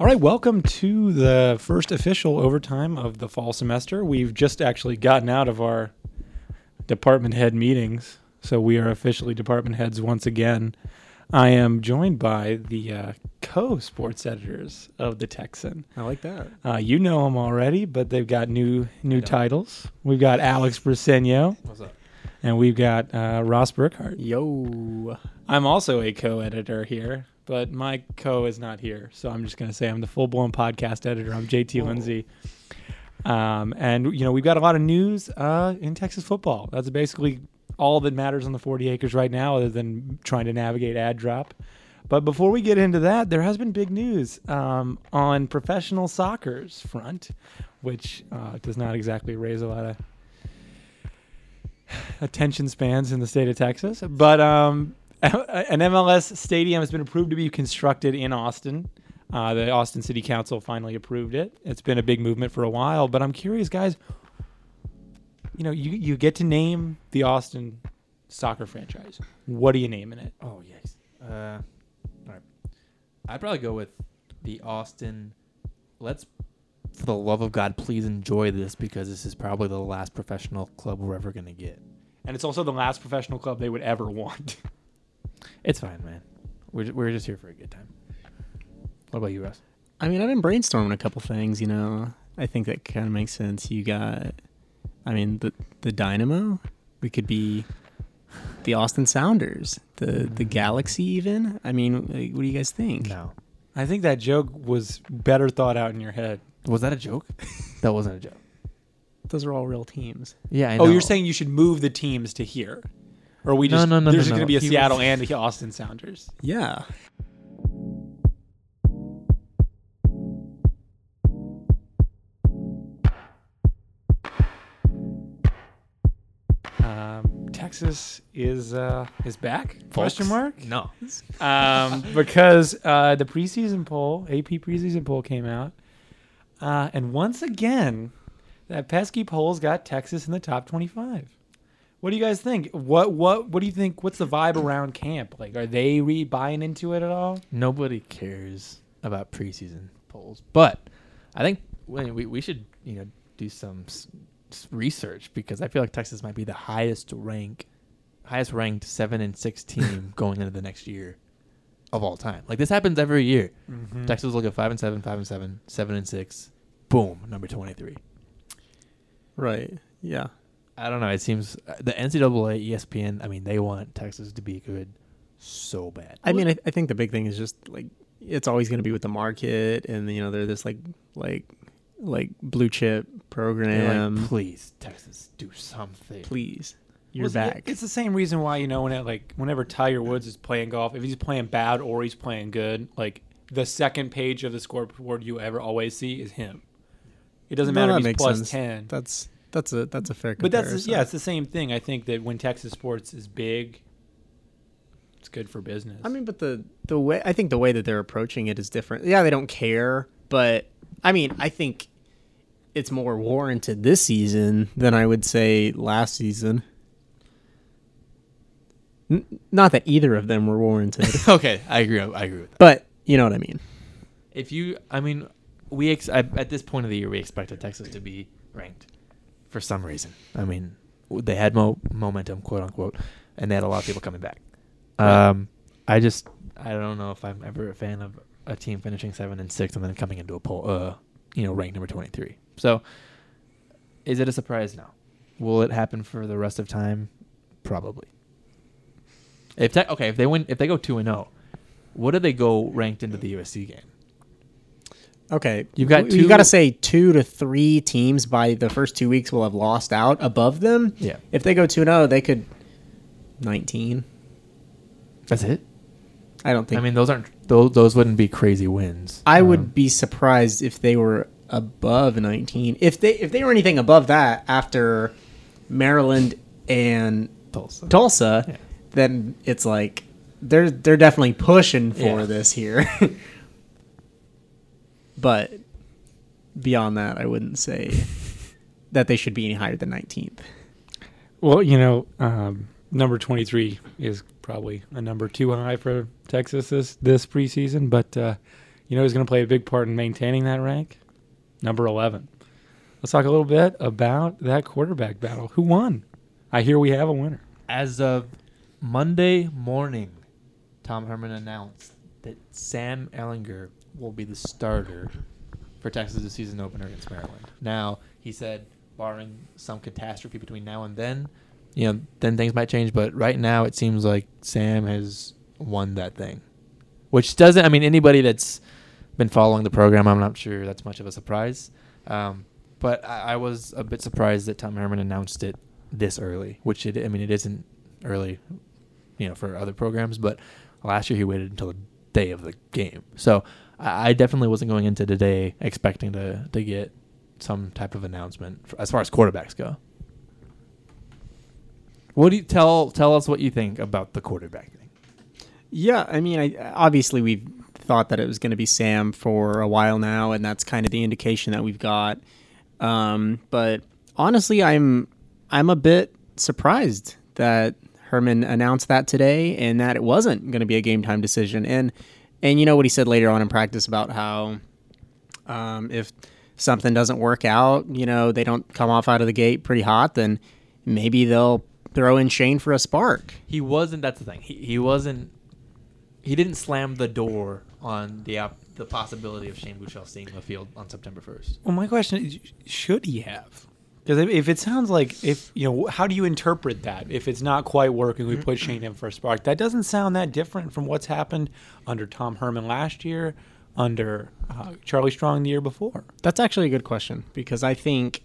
All right, welcome to the first official overtime of the fall semester. We've just actually gotten out of our department head meetings, so we are officially department heads once again. I am joined by the uh, co-sports editors of the Texan. I like that. Uh, you know them already, but they've got new new titles. We've got Alex Briseño, What's up? and we've got uh, Ross Burkhardt. Yo. I'm also a co-editor here, but my co is not here, so I'm just going to say I'm the full-blown podcast editor. I'm JT. Lindsay, um, and you know we've got a lot of news uh, in Texas football. That's basically all that matters on the 40 acres right now, other than trying to navigate add drop. But before we get into that, there has been big news um, on professional soccer's front, which uh, does not exactly raise a lot of attention spans in the state of Texas. But um, an MLS stadium has been approved to be constructed in Austin. Uh, the Austin City Council finally approved it. It's been a big movement for a while, but I'm curious, guys. You know, you you get to name the Austin soccer franchise. What are you naming it? Oh yes. Uh, all right. I'd probably go with the Austin. Let's, for the love of God, please enjoy this because this is probably the last professional club we're ever gonna get. And it's also the last professional club they would ever want. It's fine, man. We're we're just here for a good time. What about you, Russ? I mean, I've been brainstorming a couple things, you know. I think that kind of makes sense. You got, I mean, the the Dynamo. We could be the Austin Sounders, the the mm-hmm. Galaxy, even. I mean, like, what do you guys think? No. I think that joke was better thought out in your head. Was that a joke? that wasn't a joke. Those are all real teams. Yeah, I Oh, you're saying you should move the teams to here, or are we No, just no, no, there's no, going to no. be a He Seattle was- and a Austin Sounders. Yeah. Um, Texas is uh, is back? Question mark? No. um, because uh, the preseason poll, AP preseason poll came out, uh, and once again, that pesky poll's got Texas in the top twenty-five. What do you guys think? What what what do you think? What's the vibe around camp? Like, are they re buying into it at all? Nobody cares about preseason polls, but I think we we, we should you know do some s- s- research because I feel like Texas might be the highest rank, highest ranked seven and six team going into the next year of all time. Like this happens every year. Mm-hmm. Texas will get five and seven, five and seven, seven and six. Boom, number twenty three. Right. Yeah. I don't know. It seems uh, the NCAA, ESPN. I mean, they want Texas to be good so bad. I mean, I, I think the big thing is just like it's always going to be with the market, and you know they're this like like like blue chip program. like, please, Texas, do something. Please, you're Well, it's- back. It's the same reason why you know when it, like whenever Tiger Woods is playing golf, if he's playing bad or he's playing good, like the second page of the scoreboard you ever always see is him. It doesn't No, matter that if he's makes plus sense. ten. That's that's a that's a fair. But that's comparison. yeah, it's the same thing. I think that when Texas sports is big, it's good for business. I mean, but the the way I think the way that they're approaching it is different. Yeah, they don't care, but I mean, I think it's more warranted this season than I would say last season. N- not that either of them were warranted, okay, I agree. I agree with that. but you know what I mean. If you, I mean, we ex- I, at this point of the year, we expected Texas to be ranked for some reason. I mean, they had mo- momentum, quote unquote, and they had a lot of people coming back. Um, I just, I don't know if I'm ever a fan of a team finishing seven and six and then coming into a poll, uh, you know, ranked number twenty three. So, is it a surprise? No. Will it happen for the rest of time? Probably. If te- okay, if they win, if they go two and zero, what do they go ranked into the USC game? Okay, You've got you got to say two to three teams by the first two weeks will have lost out above them. Yeah. If they go two zero, they could nineteen. That's it. I don't think. I mean, those aren't those. Those wouldn't be crazy wins. I would Um, be surprised if they were above 19. If they if they were anything above that after Maryland and Tulsa. Tulsa, Yeah. then it's like they're they're definitely pushing for Yeah. this here. but beyond that, I wouldn't say that they should be any higher than 19th. well, you know, um, number twenty-three is probably a number too high for Texas this this preseason, but uh, You know who's going to play a big part in maintaining that rank? Number 11. Let's talk a little bit about that quarterback battle. Who won? I hear we have a winner. As of Monday morning, Tom Herman announced that Sam Ehlinger will be the starter for Texas' season opener against Maryland. Now, he said, barring some catastrophe between now and then, you know, then things might change. But right now, it seems like Sam has won that thing, which doesn't. I mean, anybody that's been following the program, I'm not sure that's much of a surprise. Um, but I, I was a bit surprised that Tom Herman announced it this early, which it. I mean, it isn't early, you know, for other programs. But last year he waited until the day of the game, so I, definitely wasn't going into today expecting to to get some type of announcement f as far as quarterbacks go. What do you tell tell us what you think about the quarterback thing? Yeah, I mean, I, obviously we've thought that it was going to be Sam for a while now, and that's kind of the indication that we've got. Um, but honestly, I'm I'm a bit surprised that Herman announced that today and that it wasn't going to be a game time decision. And and you know what he said later on in practice about how um, if something doesn't work out, you know, they don't come off out of the gate pretty hot, then maybe they'll throw in Shane for a spark. He wasn't. That's the thing. He he wasn't. He didn't slam the door on the op- the possibility of Shane Buechele seeing the field on September first. Well, my question is, should he have? Because if, if it sounds like if you know, how do you interpret that? If it's not quite working, we put Shane in for a spark. That doesn't sound that different from what's happened under Tom Herman last year, under uh, Charlie Strong the year before. That's actually a good question because I think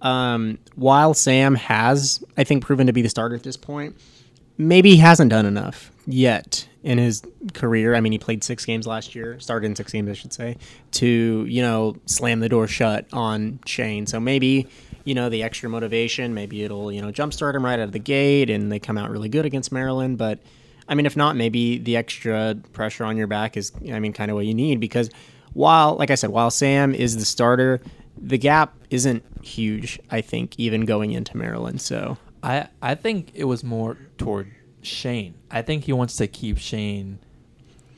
um, while Sam has, I think, proven to be the starter at this point, maybe he hasn't done enough yet in his career. I mean, he played six games last year, started in six games, I should say, to, you know, slam the door shut on Shane. So maybe, you know, the extra motivation, maybe it'll, you know, jumpstart him right out of the gate and they come out really good against Maryland. But, I mean, if not, maybe the extra pressure on your back is, I mean, kind of what you need because while, like I said, while Sam is the starter, the gap isn't huge, I think, even going into Maryland. So I I think it was more toward Shane. I think he wants to keep Shane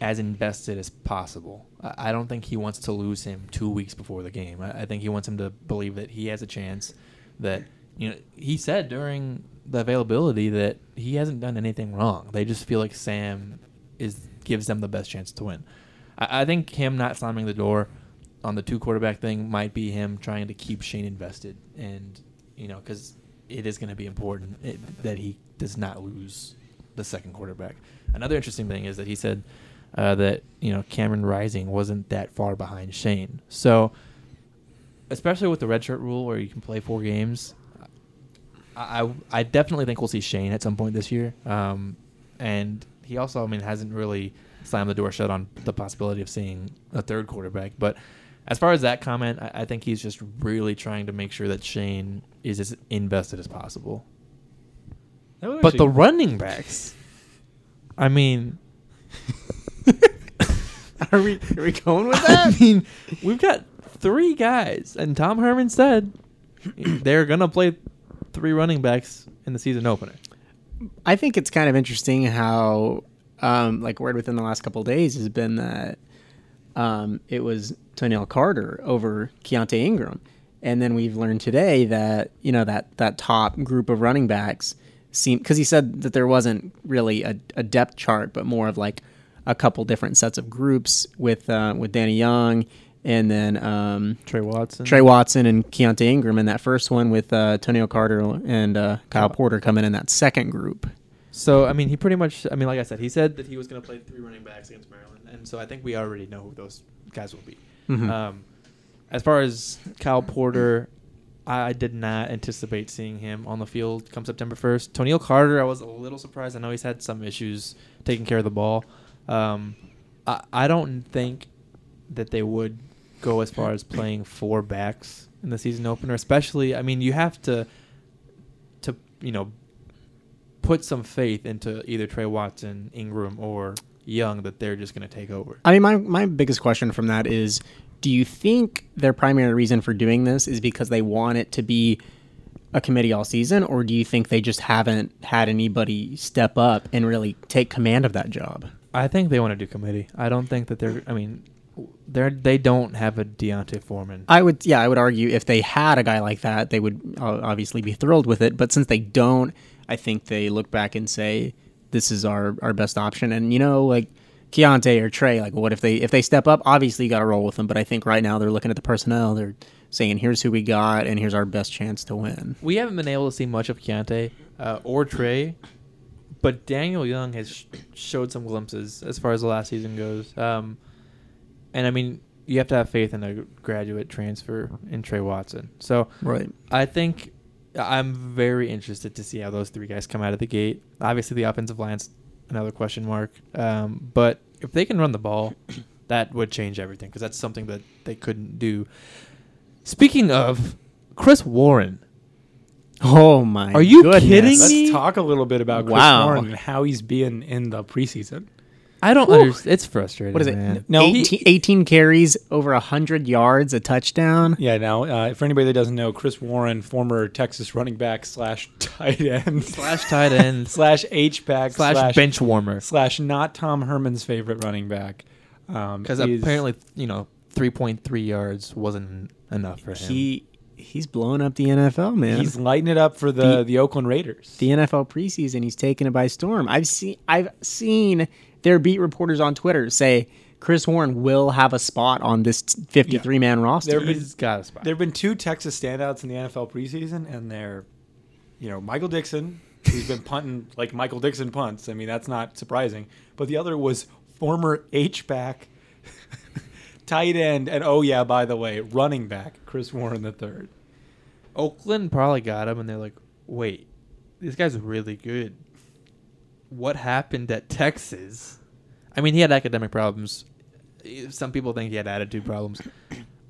as invested as possible. I don't think he wants to lose him two weeks before the game. I, I think he wants him to believe that he has a chance. That you know, he said during the availability that he hasn't done anything wrong. They just feel like Sam is gives them the best chance to win. I, I think him not slamming the door on the two quarterback thing might be him trying to keep Shane invested, and you know, because it is going to be important it, that he does not lose the second quarterback. Another interesting thing is that he said uh, that you know Cameron Rising wasn't that far behind Shane. So, especially with the redshirt rule where you can play four games, I, I definitely think we'll see Shane at some point this year. Um, and he also, I mean, hasn't really slammed the door shut on the possibility of seeing a third quarterback. But as far as that comment, I, I think he's just really trying to make sure that Shane is as invested as possible. But the running backs, I mean, are we are we going with that? I mean, we've got three guys, and Tom Herman said they're gonna play three running backs in the season opener. I think it's kind of interesting how, um, like, word within the last couple of days has been that um, it was Toneil Carter over Keaontay Ingram, and then we've learned today that you know that that top group of running backs seem because he said that there wasn't really a, a depth chart, but more of like a couple different sets of groups with uh, with Danny Young and then um, Tre Watson. Tre Watson and Keaontay Ingram in that first one with uh, Toneil Carter and uh, Kyle Porter coming in that second group. So I mean, he pretty much. I mean, like I said, he said that he was going to play three running backs against Maryland, and so I think we already know who those guys will be. Mhm. Um, as far as Kyle Porter, I did not anticipate seeing him on the field come September first. Toneil Carter, I was a little surprised. I know he's had some issues taking care of the ball. Um, I, I don't think that they would go as far as playing four backs in the season opener, especially. I mean, you have to to you know put some faith into either Tre Watson, Ingram, or Young that they're just going to take over. I mean, my, my biggest question from that is do you think their primary reason for doing this is because they want it to be a committee all season, or do you think they just haven't had anybody step up and really take command of that job? I think they want to do committee. I don't think that they're. I mean, They're they don't have a D'Onta Foreman. I would, yeah, I would argue if they had a guy like that, they would uh, obviously be thrilled with it. But since they don't, I think they look back and say, "This is our our best option." And you know, like Keaontay or Tre, like what if they if they step up? Obviously, you got to roll with them. But I think right now they're looking at the personnel. They're saying, "Here's who we got, and here's our best chance to win." We haven't been able to see much of Keaontay uh, or Tre, but Daniel Young has sh- showed some glimpses as far as the last season goes. Um, and I mean, you have to have faith in a graduate transfer in Tre Watson. So Right. I think I'm very interested to see how those three guys come out of the gate. Obviously, the offensive line's another question mark. Um, but if they can run the ball, that would change everything because that's something that they couldn't do. Speaking of Chris Warren, Oh my! Are you goodness. kidding Let's me? talk a little bit about Chris Wow. Warren and how he's been in the preseason. I don't understand. It's frustrating. What is it? Man. No, 18, 18 carries, over 100 yards, a touchdown. Yeah, now uh, for anybody that doesn't know, Chris Warren, former Texas running back slash tight end slash tight end slash H back slash, slash bench warmer slash not Tom Herman's favorite running back. Um, because is- apparently you know 3.3 yards wasn't enough for him. He he's blowing up the NFL, man. he's lighting it up for the The- the Oakland Raiders. the NFL preseason, he's taking it by storm. I've seen I've seen their beat reporters on Twitter say Chris Warren will have a spot on this 53 man roster. There- He's got a spot. There have been two Texas standouts in the NFL preseason, and they're, you know, Michael Dickson, who's been punting like Michael Dickson punts. I mean, that's not surprising. But the other was former H back, tight end, and oh yeah, by the way, running back Chris Warren the third. Oakland probably got him, and they're like, "Wait, this guy's really good. What happened at Texas?" I mean, he had academic problems. Some people think he had attitude problems.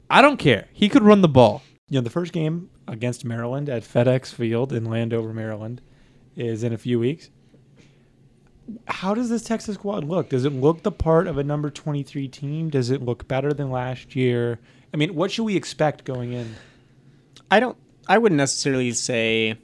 I don't care. He could run the ball. You know, the first game against Maryland at FedEx Field in Landover, Maryland, is in a few weeks. How does this Texas squad look? Does it look the part of a number 23 team? Does it look better than last year? I mean, what should we expect going in? I don't. I wouldn't necessarily say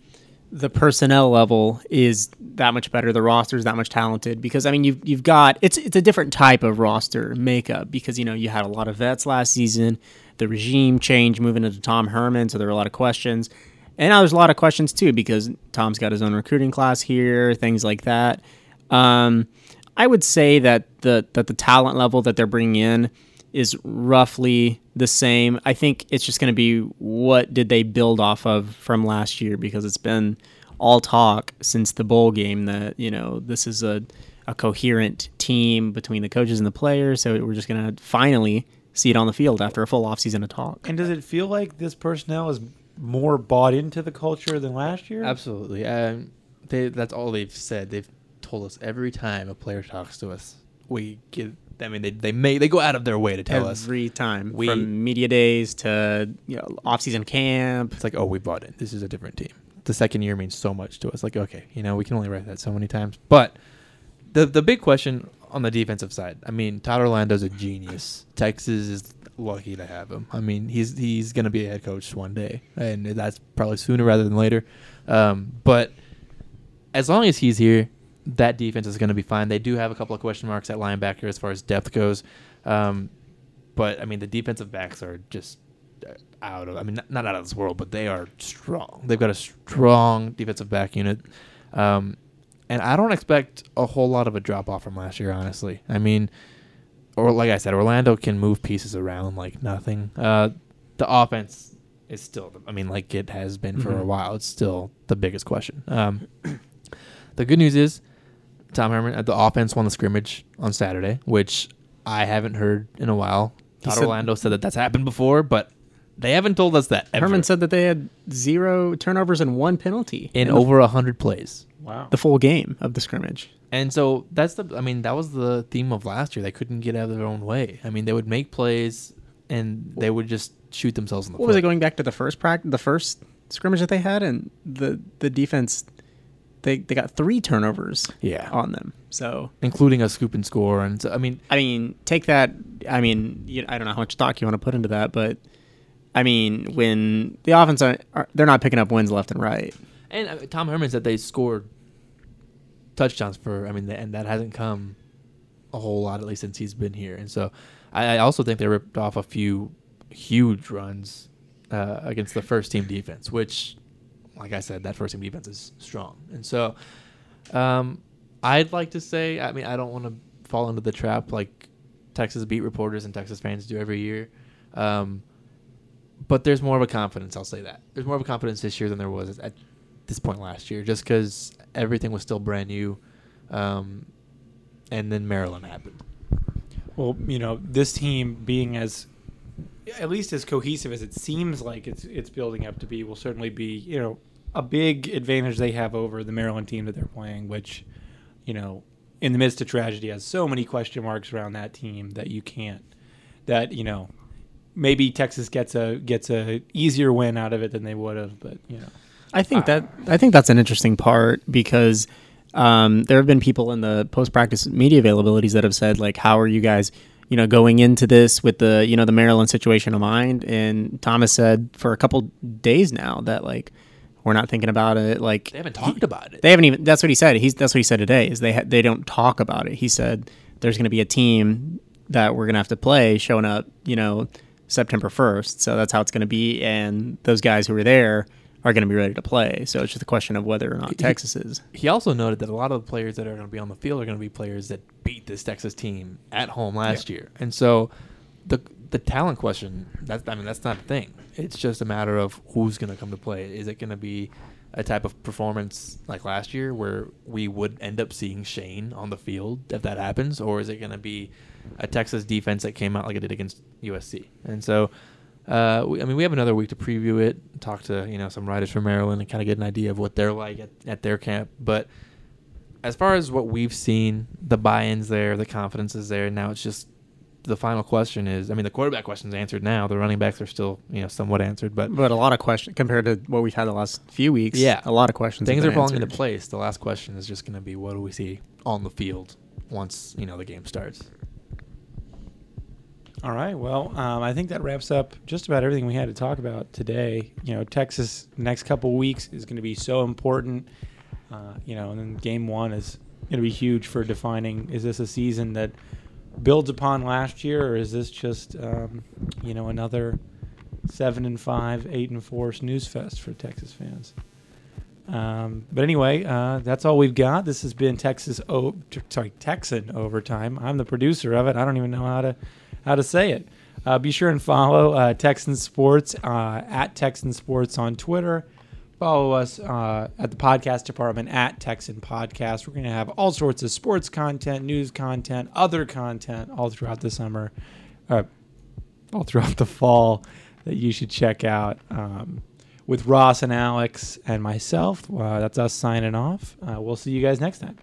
the personnel level is that much better. The roster is that much talented because I mean you've you've got it's it's a different type of roster makeup because you know you had a lot of vets last season. The regime change moving into Tom Herman, so there were a lot of questions, and now there's a lot of questions too because Tom's got his own recruiting class here, things like that. Um, I would say that the that the talent level that they're bringing in is roughly the same. I think it's just going to be what did they build off of from last year because it's been all talk since the bowl game that you know this is a a coherent team between the coaches and the players. So we're just going to finally see it on the field after a full offseason of talk. And does it feel like this personnel is more bought into the culture than last year? Absolutely. Um, they, that's all they've said. They've told us every time a player talks to us, we give. I mean, they they may they go out of their way to tell us. Every time, We- from media days to you know offseason camp, It's like, oh, we bought it. This is a different team. The second year means so much to us. Like, okay, you know, we can only write that so many times. But the the big question on the defensive side, I mean, Todd Orlando's a genius. Texas is lucky to have him. I mean, he's he's gonna be a head coach one day, and that's probably sooner rather than later. Um, but as long as he's here, that defense is going to be fine. They do have a couple of question marks at linebacker as far as depth goes, um, but I mean the defensive backs are just uh, out of. I mean, not, not out of this world, but they are strong. They've got a strong defensive back unit, um, and I don't expect a whole lot of a drop off from last year. Honestly, I mean, or like I said, Orlando can move pieces around like nothing. Uh, the offense is still. I mean, like it has been for a Mhm. while. It's still the biggest question. Um, the good news is Tom Herman at the offense won the scrimmage on Saturday, which I haven't heard in a while. He Todd said- Orlando said that that's happened before, but they haven't told us that ever Herman said that they had zero turnovers and one penalty in the- over a hundred plays. wow. the full game of the scrimmage. And so that's the. I mean, that was the theme of last year. They couldn't get out of their own way. I mean, they would make plays and they would just shoot themselves in the What foot. was it going back to the first practice, the first scrimmage that they had, and the the defense, they they got three turnovers Yeah, on them. So including a scoop and score. And so, I mean, I mean, take that. I mean, you, I don't know how much stock you want to put into that, but I mean, when the offense are, are they're not picking up wins left and right. and uh, Tom Herman said they scored touchdowns for. I mean, and that hasn't come a whole lot at least since he's been here. And so, I, I also think they ripped off a few huge runs uh, against the first team defense, which, like I said, that first team defense is strong. And so, um, I'd like to say, I mean, I don't want to fall into the trap like Texas beat reporters and Texas fans do every year. Um, but there's more of a confidence. I'll say that there's more of a confidence this year than there was at this point last year, just because everything was still brand new, um, and then Maryland happened. Well, you know, this team being as at least as cohesive as it seems like it's it's building up to be will certainly be, you know, a big advantage they have over the Maryland team that they're playing, which, you know, in the midst of tragedy has so many question marks around that team that you can't that, you know, maybe Texas gets a gets a easier win out of it than they would have, but you know. I think that I think that's an interesting part because um, there have been people in the post practice media availabilities that have said like, "How are you guys, you know, going into this with the you know the Maryland situation in mind?" And Thomas said for a couple days now that like we're not thinking about it. Like They haven't talked about it. They haven't even. That's what he said. He's that's what he said today. Is they ha- they don't talk about it. He said there's going to be a team that we're going to have to play showing up. You know, September first. So that's how it's going to be. And those guys who are there are going to be ready to play. So it's just a question of whether or not He- Texas is. He also noted that a lot of the players that are going to be on the field are going to be players that beat this Texas team at home last year, and so the the talent question that's I mean that's not a thing. It's just a matter of who's going to come to play. Is it going to be a type of performance like last year where we would end up seeing Shane on the field if that happens, or is it going to be a Texas defense that came out like it did against USC? And so. Uh, we, I mean, we have another week to preview it, talk to you know some writers from Maryland, and kind of get an idea of what they're like at, at their camp. But as far as what we've seen, the buy-ins there, the confidence is there. Now it's just the final question is. I mean, the quarterback question's answered now. The running backs are still you know somewhat answered, but But a lot of questions compared to what we've had the last few weeks. Yeah. a lot of questions. things are falling answered. into place. The last question is just going to be what do we see on the field once you know the game starts. All right. Well, um, I think that wraps up just about everything we had to talk about today. You know, Texas next couple weeks is going to be so important. Uh, you know, and then game one is going to be huge for defining: is this a season that builds upon last year, or is this just um, you know another seven and five, eight and four snooze fest for Texas fans? Um, but anyway, uh, that's all we've got. This has been Texas, o- sorry, Texan overtime. I'm the producer of it. I don't even know how to how to say it. Uh, be sure and follow uh, Texan Sports uh, at Texan Sports on Twitter. Follow us uh, at the podcast department at Texan Podcast. We're going to have all sorts of sports content, news content, other content all throughout the summer, uh, all throughout the fall that you should check out. Um, with Ross and Alex and myself, uh, that's us signing off. Uh, we'll see you guys next time.